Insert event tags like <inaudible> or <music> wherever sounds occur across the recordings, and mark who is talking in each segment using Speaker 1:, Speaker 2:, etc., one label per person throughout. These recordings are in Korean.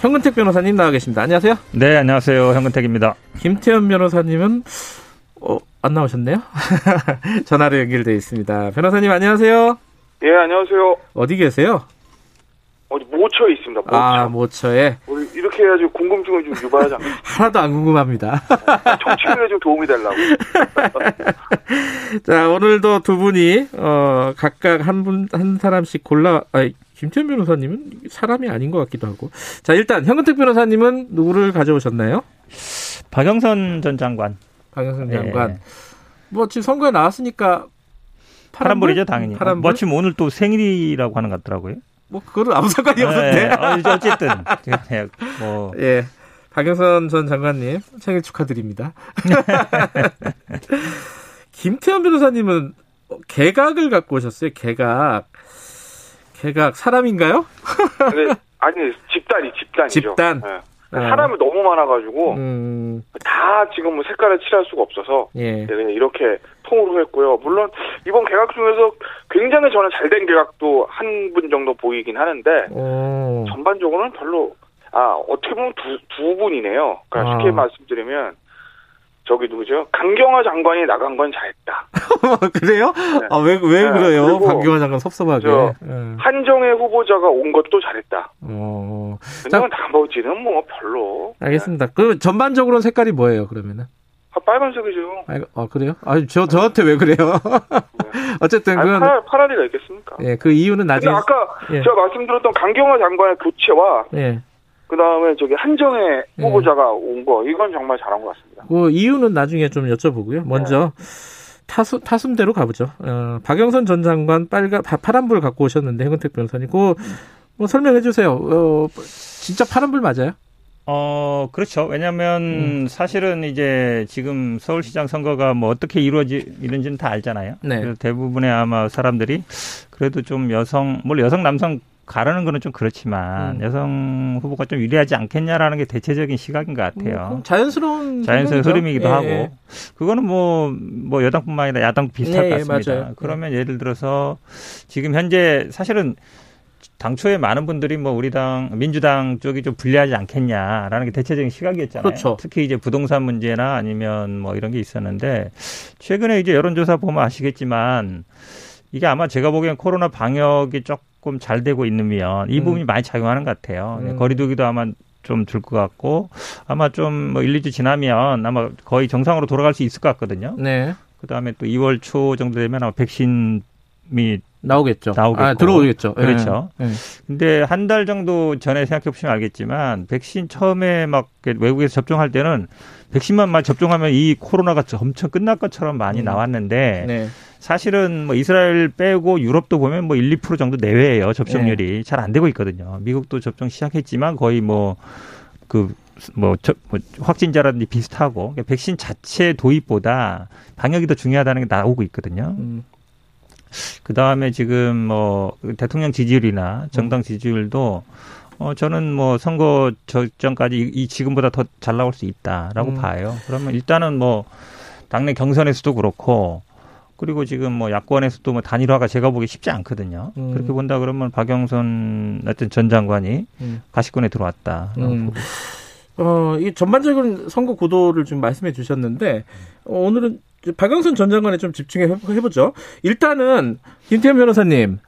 Speaker 1: 현근택 변호사님 나와 계십니다. 안녕하세요.
Speaker 2: 네, 안녕하세요. 현근택입니다.
Speaker 1: 김태현 변호사님은 어, 안 나오셨네요. <laughs> 전화로 연결돼 있습니다. 변호사님 안녕하세요.
Speaker 3: 예, 안녕하세요.
Speaker 1: 어디 계세요?
Speaker 3: 어디 모처에 있습니다. 모처.
Speaker 1: 아, 모처에.
Speaker 3: 우리 이렇게 해야지 궁금증을 좀 유발하지 않겠 <laughs>
Speaker 1: 하나도 안 궁금합니다. <laughs>
Speaker 3: 정치인에 좀 도움이 되려고.
Speaker 1: 자, 오늘도 두 분이 어, 각각 한 분 한 사람씩 골라 아니, 김태현 변호사님은 사람이 아닌 것 같기도 하고. 자, 일단 현근택 변호사님은 누구를 가져오셨나요?
Speaker 2: 박영선 전 장관.
Speaker 1: 박영선 장관. 예. 뭐 지금 선거에 나왔으니까
Speaker 2: 파란불? 이죠 당연히. 파란불? 마침 오늘 또 생일이라고 하는 것 같더라고요.
Speaker 1: 뭐 그거는 아무 상관이 네, 없는데.
Speaker 2: 어, 어쨌든 뭐 <laughs>
Speaker 1: 예. 박영선 전 장관님 생일 축하드립니다. <laughs> 김태현 변호사님은 개각을 갖고 오셨어요. 개각. 개각 사람인가요?
Speaker 3: 네, 아니 집단이 집단이죠.
Speaker 1: 집단. 네.
Speaker 3: 아. 사람이 너무 많아가지고 음. 다 지금 뭐 색깔을 칠할 수가 없어서 예. 네, 그냥 이렇게 통으로 했고요. 물론 이번 개각 중에서 굉장히 저는 잘 된 개각도 한 분 정도 보이긴 하는데 오. 전반적으로는 별로 아 어떻게 보면 두, 두 분이네요. 그러니까 아. 쉽게 말씀드리면 저기 누구죠? 강경화 장관이 나간 건 잘했다. <laughs>
Speaker 1: 그래요? 네. 아, 왜, 왜 네. 그래요? 강경화 장관 섭섭하게. 네.
Speaker 3: 한정의 후보자가 온 것도 잘했다. 어. 근데 나머지는 뭐 별로.
Speaker 1: 알겠습니다. 네. 그럼 전반적으로는 색깔이 뭐예요, 그러면은?
Speaker 3: 아, 빨간색이죠.
Speaker 1: 아, 아 그래요? 아, 저, 저한테 왜 그래요? 네. <laughs> 어쨌든 그건.
Speaker 3: 파란, 파란 리가 있겠습니까?
Speaker 1: 예, 그 이유는 나중에.
Speaker 3: 아까 예. 제가 말씀드렸던 강경화 장관의 교체와. 예. 그 다음에 저기 한정의 네. 후보자가 온 거, 이건 정말 잘한 것 같습니다.
Speaker 1: 그 이유는 나중에 좀 여쭤보고요. 먼저 네. 타수, 타순대로 가보죠. 어, 박영선 전 장관 빨간, 파란불 갖고 오셨는데, 해근택 변호사님. 그, 뭐 설명해 주세요. 어, 진짜 파란불 맞아요?
Speaker 2: 어, 그렇죠. 왜냐면 음. 사실은 이제 지금 서울시장 선거가 뭐 어떻게 이루어지는지는 다 알잖아요. 네. 대부분의 아마 사람들이 그래도 좀 여성, 물론 여성, 남성 가르는 거는 좀 그렇지만 음. 여성 후보가 좀 유리하지 않겠냐라는 게 대체적인 시각인 것 같아요.
Speaker 1: 음, 자연스러운
Speaker 2: 자연스러운 흐름이기도 예. 하고 그거는 뭐뭐 뭐 여당뿐만 아니라 야당도 비슷할 네, 것 같습니다. 맞아요. 그러면 예를 들어서 지금 현재 사실은 당초에 많은 분들이 뭐 우리 당 민주당 쪽이 좀 불리하지 않겠냐라는 게 대체적인 시각이었잖아요.
Speaker 1: 그렇죠.
Speaker 2: 특히 이제 부동산 문제나 아니면 뭐 이런 게 있었는데 최근에 이제 여론조사 보면 아시겠지만 이게 아마 제가 보기엔 코로나 방역이 조금 조금 잘 되고 있으면 이 음. 부분이 음. 많이 작용하는 것 같아요. 음. 거리두기도 아마 좀 줄 것 같고 아마 좀 뭐 1, 2주 지나면 아마 거의 정상으로 돌아갈 수 있을 것 같거든요.
Speaker 1: 네.
Speaker 2: 그다음에 또 2월 초 정도 되면 아마 백신이
Speaker 1: 나오겠죠.
Speaker 2: 나오겠고.
Speaker 1: 아, 들어오겠죠.
Speaker 2: 그렇죠. 네. 네. 근데 한 달 정도 전에 생각해 보시면 알겠지만 백신 처음에 막 외국에서 접종할 때는 백신만 만 접종하면 이 코로나가 엄청 끝날 것처럼 많이 음. 나왔는데 네. 사실은 뭐 이스라엘 빼고 유럽도 보면 뭐 1, 2% 정도 내외예요. 접종률이 네. 잘안 되고 있거든요. 미국도 접종 시작했지만 거의 뭐 그 뭐, 저, 뭐 확진자라든지 비슷하고 그러니까 백신 자체 도입보다 방역이 더 중요하다는 게 나오고 있거든요. 음. 그 다음에 지금 뭐 대통령 지지율이나 정당 지지율도 어 저는 뭐 선거 적전까지 이, 이 지금보다 더 잘 나올 수 있다라고 음. 봐요. 그러면 일단은 뭐 당내 경선에서도 그렇고 그리고 지금 뭐 야권에서도 뭐 단일화가 제가 보기 쉽지 않거든요. 음. 그렇게 본다 그러면 박영선 어떤 전 장관이 음. 가시권에 들어왔다. 음.
Speaker 1: 어, 이 전반적인 선거 구도를 좀 말씀해 주셨는데 어, 오늘은 박영선 전 장관에 좀 집중해 보죠. 일단은 김태현 변호사님.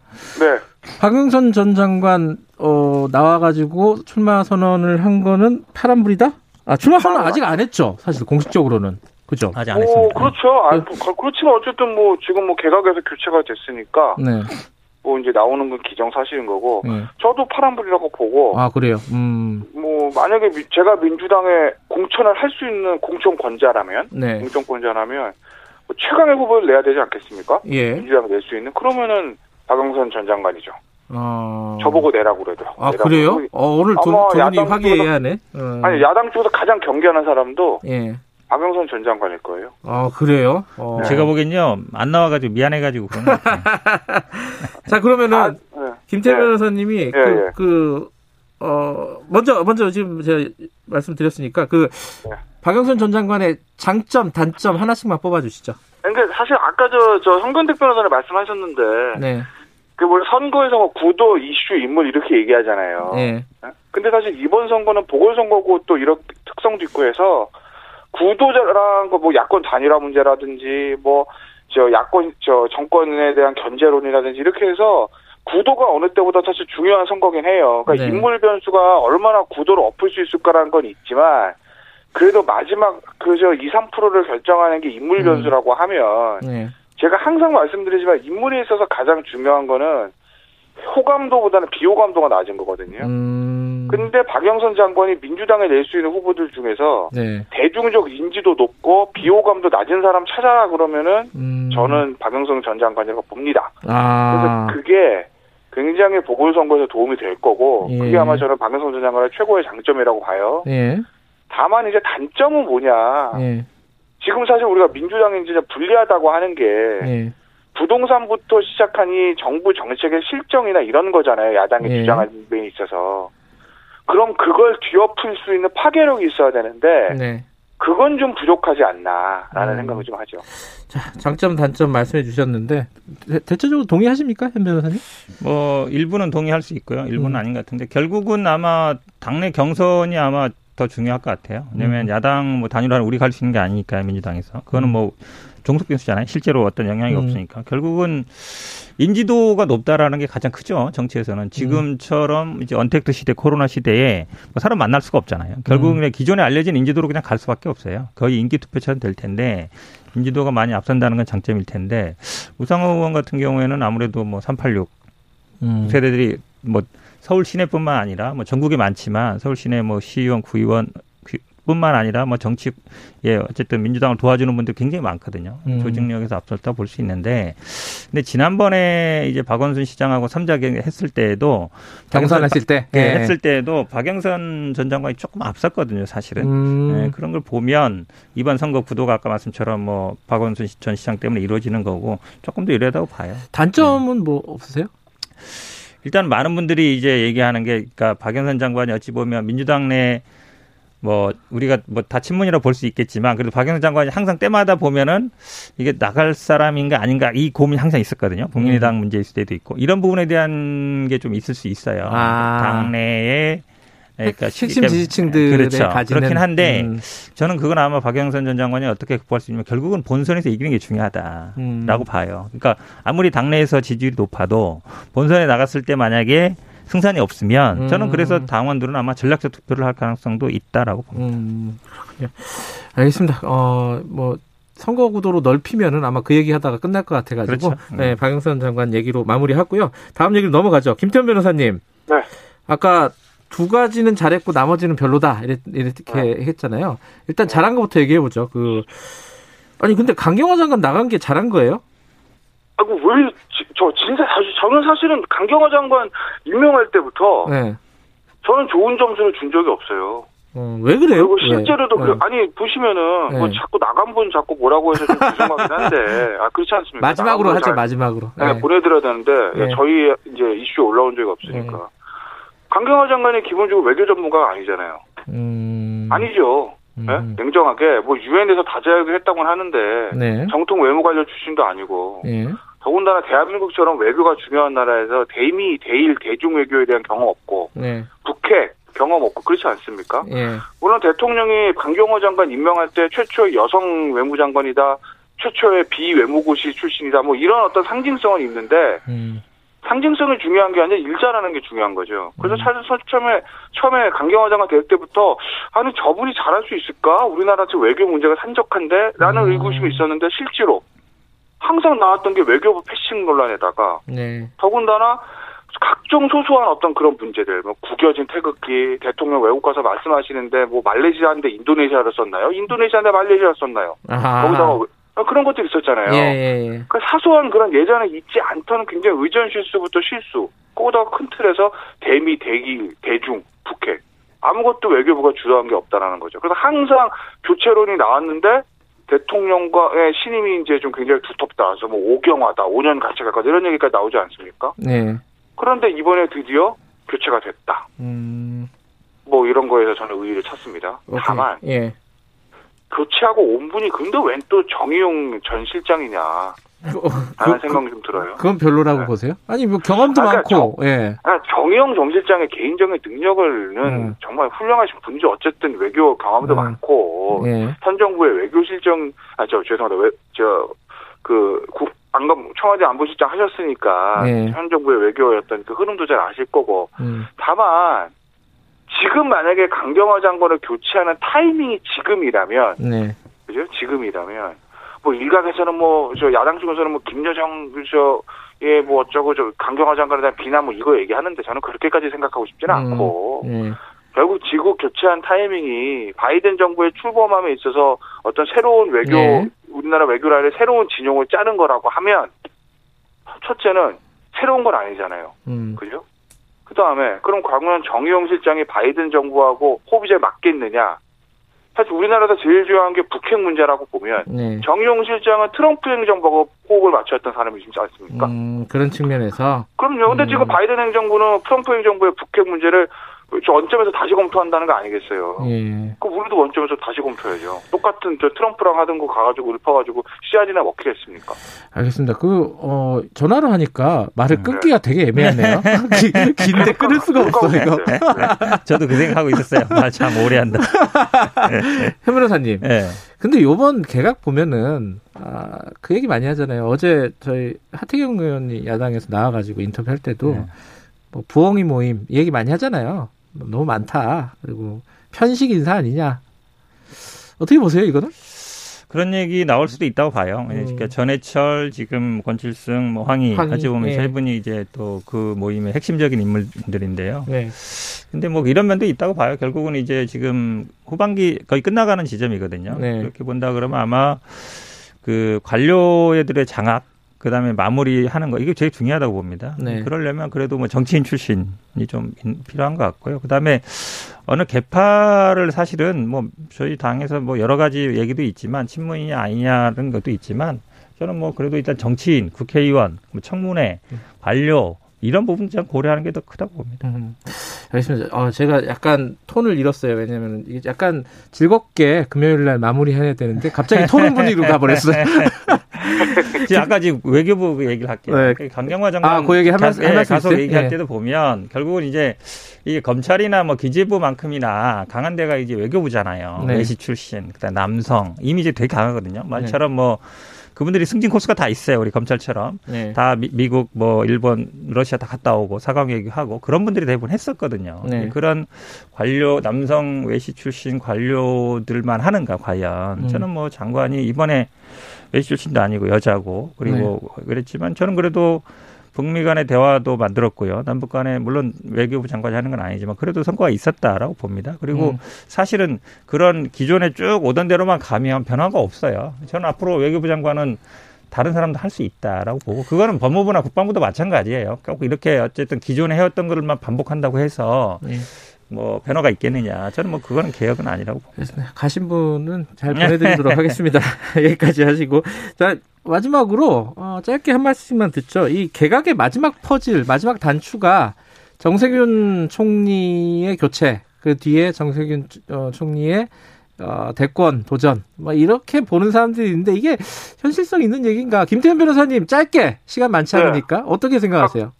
Speaker 3: 네.
Speaker 1: 박영선 전 장관 어 나와가지고 출마 선언을 한 거는 파란불이다? 아 출마 선언 아직 안 했죠. 사실 공식적으로는. 그죠?
Speaker 2: 아직 안 했습니다.
Speaker 3: 어, 그렇죠. 아, 뭐, 그렇지만 어쨌든 뭐 지금 뭐 개각에서 교체가 됐으니까 네. 뭐 이제 나오는 건 기정사실인 거고 네. 저도 파란불이라고 보고
Speaker 1: 아 그래요. 음.
Speaker 3: 뭐 만약에 제가 민주당에 공천을 할 수 있는 공천권자라면 네. 공천권자라면 뭐 최강의 후보를 내야 되지 않겠습니까? 예. 민주당이 낼수 있는 그러면은 박영선 전 장관이죠. 어... 저보고 내라고 그러더라고요.
Speaker 1: 아, 그래요? 어, 오늘 두, 두 분이 화기애애하네.
Speaker 3: 어. 아니, 야당 쪽에서 가장 경계하는 사람도 예. 박영선 전 장관일 거예요.
Speaker 1: 아, 그래요? 어.
Speaker 2: 네. 제가 보기엔요, 안 나와가지고 미안해가지고 그런 거 <laughs>
Speaker 1: 자, 그러면은, 아, 네. 김태 변호사님이 네. 그, 네. 그, 어, 먼저, 먼저 지금 제가 말씀드렸으니까, 그, 네. 박영선 전 장관의 장점, 단점 하나씩만 뽑아주시죠.
Speaker 3: 그러니까 사실 아까 저, 저 현근택 변호사님 말씀하셨는데, 네. 그 뭐 선거에서 뭐 구도, 이슈, 인물 이렇게 얘기하잖아요. 네. 근데 사실 이번 선거는 보궐선거고 또 이런 특성도 있고 해서 구도자랑 뭐 야권 단일화 문제라든지 뭐 저 야권 저 정권에 대한 견제론이라든지 이렇게 해서 구도가 어느 때보다 사실 중요한 선거긴 해요. 그러니까 네. 인물 변수가 얼마나 구도를 엎을 수 있을까라는 건 있지만 그래도 마지막 그저 2, 3%를 결정하는 게 인물 음. 변수라고 하면 네. 제가 항상 말씀드리지만 인물에 있어서 가장 중요한 거는 호감도보다는 비호감도가 낮은 거거든요. 음. 근데 박영선 장관이 민주당에 낼 수 있는 후보들 중에서 네. 대중적 인지도 높고 비호감도 낮은 사람 찾아라 그러면은 음. 저는 박영선 전 장관이라고 봅니다. 아. 그래서 그게 굉장히 보궐선거에서 도움이 될 거고 예. 그게 아마 저는 박영선 전 장관의 최고의 장점이라고 봐요. 예. 다만 이제 단점은 뭐냐. 예. 지금 사실 우리가 민주당이 이제 불리하다고 하는 게 예. 부동산부터 시작하니 정부 정책의 실정이나 이런 거잖아요. 야당이 예. 주장하는 데 있어서. 그럼 그걸 뒤엎을 수 있는 파괴력이 있어야 되는데 네. 그건 좀 부족하지 않나라는 음. 생각을 좀 하죠.
Speaker 1: 자, 장점 단점 말씀해 주셨는데 대, 체적으로 동의하십니까, 현 변호사님?
Speaker 2: 뭐 일부는 동의할 수 있고요. 일부는 음. 아닌 것 같은데 결국은 아마 당내 경선이 아마 더 중요할 것 같아요. 왜냐하면 음. 야당 뭐 단일화는 우리 갈 수 있는 게 아니니까 민주당에서 그거는 음. 뭐 종속 변수잖아요. 실제로 어떤 영향이 음. 없으니까 결국은 인지도가 높다라는 게 가장 크죠. 정치에서는 지금처럼 이제 언택트 시대, 코로나 시대에 뭐 사람 만날 수가 없잖아요. 결국은 음. 기존에 알려진 인지도로 그냥 갈 수밖에 없어요. 거의 인기 투표처럼 될 텐데 인지도가 많이 앞선다는 건 장점일 텐데 우상호 의원 같은 경우에는 아무래도 뭐 386 음. 세대들이 뭐 서울 시내뿐만 아니라 뭐 전국에 많지만 서울 시내 뭐 시의원, 구의원 뿐만 아니라 뭐 정치 예 어쨌든 민주당을 도와주는 분들 굉장히 많거든요. 음. 조직력에서 앞섰다 볼 수 있는데 근데 지난번에 이제 박원순 시장하고 삼자경 했을 때에도
Speaker 1: 경선했을 때
Speaker 2: 예, 예. 했을 때에도 박영선 전 장관이 조금 앞섰거든요, 사실은. 음. 예, 그런 걸 보면 이번 선거 구도가 아까 말씀처럼 뭐 박원순 전 시장 때문에 이루어지는 거고 조금 더 이래다고 봐요.
Speaker 1: 단점은 네. 뭐 없으세요?
Speaker 2: 일단 많은 분들이 이제 얘기하는 게 그러니까 박영선 장관이 어찌 보면 민주당 내 뭐 우리가 뭐 다 친문이라 볼 수 있겠지만 그래도 박영선 장관이 항상 때마다 보면은 이게 나갈 사람인가 아닌가 이 고민이 항상 있었거든요. 국민의당 음. 문제 있을 때도 있고 이런 부분에 대한 게 좀 있을 수 있어요. 아. 당내에
Speaker 1: 그러니까 핵심 지지층들의 그렇죠.
Speaker 2: 가지는 그렇긴 한데 음. 저는 그건 아마 박영선 전 장관이 어떻게 극복할 수 있냐면 결국은 본선에서 이기는 게 중요하다라고 음. 봐요. 그러니까 아무리 당내에서 지지율이 높아도 본선에 나갔을 때 만약에 승산이 없으면 저는 음. 그래서 당원들은 아마 전략적 투표를 할 가능성도 있다라고 봅니다. 음,
Speaker 1: 알겠습니다. 어, 뭐 선거 구도로 넓히면은 아마 그 얘기 하다가 끝날 것 같아가지고 그렇죠. 네, 음. 박영선 장관 얘기로 마무리하고요. 다음 얘기로 넘어가죠. 김태현 변호사님. 네. 아까 두 가지는 잘했고 나머지는 별로다 이렇게 네. 했잖아요. 일단 잘한 것부터 얘기해 보죠. 그 아니 근데 강경화 장관 나간 게 잘한 거예요?
Speaker 3: 아이고 왜 저 진짜 사실 저는 사실은 강경화 장관 임명할 때부터 네. 저는 좋은 점수를 준 적이 없어요.
Speaker 1: 어, 왜 그래요?
Speaker 3: 그리고 실제로도 네. 그, 아니 보시면은 네. 뭐 자꾸 나간 분 자꾸 뭐라고 해서 좀 죄송하긴 한데 아 그렇지 않습니까?
Speaker 1: 마지막으로 하죠 마지막으로.
Speaker 3: 네, 네. 보내드려야 되는데 네. 저희 이제 이슈 올라온 적이 없으니까 네. 강경화 장관이 기본적으로 외교 전문가가 아니잖아요. 음... 아니죠. 음. 네? 냉정하게 뭐 유엔에서 다자역을 했다고는 하는데 정통 외무 관련 출신도 아니고 더군다나 대한민국처럼 외교가 중요한 나라에서 대미, 대일, 대중 외교에 대한 경험 없고 네. 북핵 경험 없고 그렇지 않습니까? 예. 물론 대통령이 강경호 장관 임명할 때 최초의 여성 외무장관이다, 최초의 비외무고시 출신이다, 뭐 이런 어떤 상징성은 있는데 음. 상징성이 중요한 게 아니라 일자라는 게 중요한 거죠. 그래서 음. 사실 처음에 처음에 강경화 장관 될 때부터 아니 저분이 잘할 수 있을까? 우리나라 지금 외교 문제가 산적한데라는 음. 의구심이 있었는데 실제로 항상 나왔던 게 외교부 패싱 논란에다가 네. 더군다나 각종 소소한 어떤 그런 문제들, 뭐 구겨진 태극기, 대통령 외국 가서 말씀하시는데 뭐 말레이시아인데 인도네시아를 썼나요? 인도네시아인데 말레이시아를 썼나요? 아하. 거기다가 어, 그런 것도 있었잖아요.
Speaker 1: 예, 예, 예.
Speaker 3: 그 사소한 그런 예전에 있지 않던 굉장히 의전 실수부터 실수, 그보다 큰 틀에서 대미, 대기, 대중, 북핵 아무것도 외교부가 주도한 게 없다라는 거죠. 그래서 항상 교체론이 나왔는데 대통령과의 신임이 이제 좀 굉장히 두텁다. 그래서 뭐 오경화다, 5년 같이 갈 거다 이런 얘기까지 나오지 않습니까?
Speaker 1: 네.
Speaker 3: 그런데 이번에 드디어 교체가 됐다. 음. 뭐 이런 거에서 저는 의의를 찾습니다. 오케이. 다만 예. 교체하고 온 분이 근데 웬 또 정의용 전 실장이냐. 어, 라는 그, 생각이 좀 들어요.
Speaker 1: 그건 별로라고 네. 보세요? 아니, 뭐 경험도 아, 그러니까 많고, 정, 예.
Speaker 3: 아, 정의용 정 실장의 개인적인 능력을는 음. 정말 훌륭하신 분이죠. 어쨌든 외교 경험도 음. 많고, 예. 현 정부의 외교 실정, 아, 저, 죄송합니다. 왜, 저, 그, 국, 안감, 청와대 안보실장 하셨으니까, 예. 현 정부의 외교였던 그 흐름도 잘 아실 거고, 음. 다만, 지금 만약에 강경화 장관을 교체하는 타이밍이 지금이라면, 네. 그죠? 지금이라면, 뭐 일각에서는 뭐 저 야당 쪽에서는 뭐 김여정 저 예 뭐 어쩌고 저 강경화 장관에 대한 비난 뭐 이거 얘기하는데 저는 그렇게까지 생각하고 싶지는 음, 않고 네. 결국 지구 교체한 타이밍이 바이든 정부의 출범함에 있어서 어떤 새로운 외교 네. 우리나라 외교라는 새로운 진영을 짜는 거라고 하면 첫째는 새로운 건 아니잖아요. 음. 그죠? 그 다음에 그럼 과거는 정의용 실장이 바이든 정부하고 호흡이 잘 맞겠느냐? 사실 우리나라에서 제일 중요한 게 북핵 문제라고 보면 네. 정용 실장은 트럼프 행정부하고 호흡을 맞췄던 사람이지 않습니까?
Speaker 1: 음, 그런 측면에서.
Speaker 3: 그럼요. 근데 음. 지금 바이든 행정부는 트럼프 행정부의 북핵 문제를 저 원점에서 다시 검토한다는 거 아니겠어요? 예. 그 우리도 원점에서 다시 검토해야죠. 똑같은 저 트럼프랑 하던 거 가가지고 읊어가지고 씨앗이나 먹히겠습니까?
Speaker 1: 알겠습니다. 그, 어, 전화로 하니까 말을 음, 끊기가 네. 되게 애매하네요. <laughs> 긴데 끊을 수가 없어, 이거. 네. <laughs>
Speaker 2: 저도 그 생각하고 있었어요. 말 참 오래 한다. <laughs>
Speaker 1: 현 변호사님. 네. 근데 요번 개각 보면은, 아, 그 얘기 많이 하잖아요. 어제 저희 하태경 의원이 야당에서 나와가지고 인터뷰 할 때도 네. 뭐 부엉이 모임 얘기 많이 하잖아요. 너무 많다. 그리고 편식 인사 아니냐. 어떻게 보세요, 이거는?
Speaker 2: 그런 얘기 나올 수도 있다고 봐요. 음. 그러니까 전해철, 지금 권칠승, 뭐 황희, 황희 같이 보면 네. 세 분이 이제 또 그 모임의 핵심적인 인물들인데요. 네. 근데 뭐 이런 면도 있다고 봐요. 결국은 이제 지금 후반기 거의 끝나가는 지점이거든요. 네. 그렇게 본다 그러면 아마 그 관료들의 장악 그 다음에 마무리하는 거 이게 제일 중요하다고 봅니다. 네. 그러려면 그래도 뭐 정치인 출신이 좀 필요한 것 같고요. 그 다음에 어느 개파를 사실은 뭐 저희 당에서 뭐 여러 가지 얘기도 있지만 친문이냐 아니냐는 것도 있지만 저는 뭐 그래도 일단 정치인, 국회의원, 뭐 청문회, 관료 이런 부분 좀 고려하는 게 더 크다고 봅니다. 음,
Speaker 1: 알겠습니다. 어, 제가 약간 톤을 잃었어요. 왜냐하면 약간 즐겁게 금요일 날 마무리해야 되는데 갑자기 톤은 분위기로 가버렸어요. <laughs> <laughs>
Speaker 2: 아까 지금 외교부 그 얘기를 할게요. 네. 그 강경화 장관
Speaker 1: 아, 그 얘기 하면 가, 예,
Speaker 2: 가서 얘기할 네. 때도 보면 결국은 이제 이게 검찰이나 뭐 기재부만큼이나 강한 데가 이제 외교부잖아요. 네. 외시 출신, 그다음 남성 이미지 되게 강하거든요. 말처럼 뭐 그분들이 승진 코스가 다 있어요. 우리 검찰처럼. 네. 다 미, 국뭐 일본, 러시아 다 갔다 오고 사강 얘기하고 그런 분들이 대부분 했었거든요. 네. 그런 관료 남성 외시 출신 관료들만 하는가 과연. 음. 저는 뭐 장관이 이번에 외시 출신도 아니고 여자고 그리고 네. 그랬지만 저는 그래도 북미 간의 대화도 만들었고요. 남북 간에 물론 외교부 장관이 하는 건 아니지만 그래도 성과가 있었다라고 봅니다. 그리고 음. 사실은 그런 기존에 쭉 오던 대로만 가면 변화가 없어요. 저는 앞으로 외교부 장관은 다른 사람도 할 수 있다라고 보고 그거는 법무부나 국방부도 마찬가지예요. 꼭 이렇게 어쨌든 기존에 해왔던 것만 반복한다고 해서 네. 뭐 변화가 있겠느냐. 저는 뭐 그거는 개혁은 아니라고 봅니다.
Speaker 1: 가신 분은 잘 보내드리도록 <laughs> 하겠습니다. <laughs> 여기까지 하시고 자 마지막으로 어, 짧게 한 말씀만 듣죠. 이 개각의 마지막 퍼즐, 마지막 단추가 정세균 총리의 교체, 그 뒤에 정세균 어, 총리의 어, 대권 도전, 뭐 이렇게 보는 사람들이 있는데 이게 현실성 있는 얘기인가? 김태현 변호사님 짧게 시간 많지 네. 않으니까 네. 어떻게 생각하세요?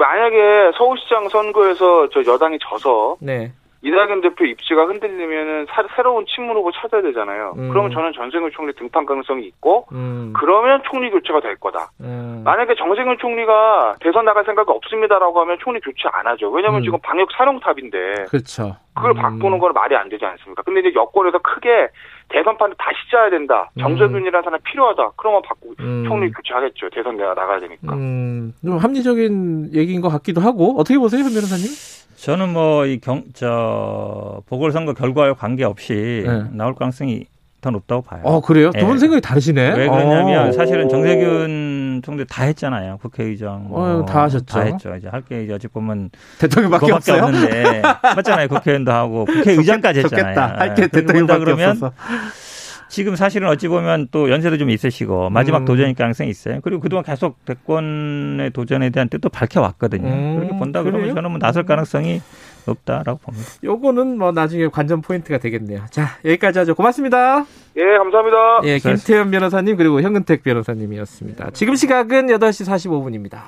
Speaker 3: 만약에 서울시장 선거에서 저 여당이 져서 네. 이낙연 대표 입지가 흔들리면은 사, 새로운 친문 후보 찾아야 되잖아요. 음. 그러면 저는 전생훈 총리 등판 가능성이 있고, 음. 그러면 총리 교체가 될 거다. 음. 만약에 정세균 총리가 대선 나갈 생각이 없습니다라고 하면 총리 교체 안 하죠. 왜냐하면 음. 지금 방역 사령탑인데.
Speaker 1: 그렇죠.
Speaker 3: 그걸 음. 바꾸는 건 말이 안 되지 않습니까? 근데 이제 여권에서 크게 대선판을 다시 짜야 된다. 음. 정세균이라는 사람 필요하다. 그러면 바꾸고 총리 교체하겠죠. 대선 내가 나가야 되니까.
Speaker 1: 좀 합리적인 얘기인 것 같기도 하고 어떻게 보세요, 현 변호사님?
Speaker 2: 저는 뭐 이 경 저 보궐선거 결과와 관계없이 네. 나올 가능성이 더 높다고 봐요.
Speaker 1: 어, 그래요? 두분 네. 생각이 다르시네.
Speaker 2: 왜 그러냐면 어. 사실은 정세균 총리 다 했잖아요. 국회의장. 뭐
Speaker 1: 어, 다 하셨죠.
Speaker 2: 다 했죠. 이제 할 게 이제 어찌 보면
Speaker 1: 대통령밖에 없어요.
Speaker 2: 없는데 맞잖아요. 국회의원도 하고 <laughs> 국회의장까지 했잖아요.
Speaker 1: 할게 예. 대통령밖에 없어서.
Speaker 2: 지금 사실은 어찌 보면 또 연세도 좀 있으시고 마지막 음. 도전일 가능성이 있어요. 그리고 그동안 계속 대권의 도전에 대한 뜻도 밝혀왔거든요. 음. 그렇게 본다 그러면 그래요? 저는 뭐 나설 가능성이 높다라고 봅니다.
Speaker 1: 요거는 뭐 나중에 관전 포인트가 되겠네요. 자, 여기까지 하죠. 고맙습니다.
Speaker 3: 예, 감사합니다.
Speaker 1: 예, 김태현 변호사님 그리고 현근택 변호사님이었습니다. 지금 시각은 8시 45분입니다.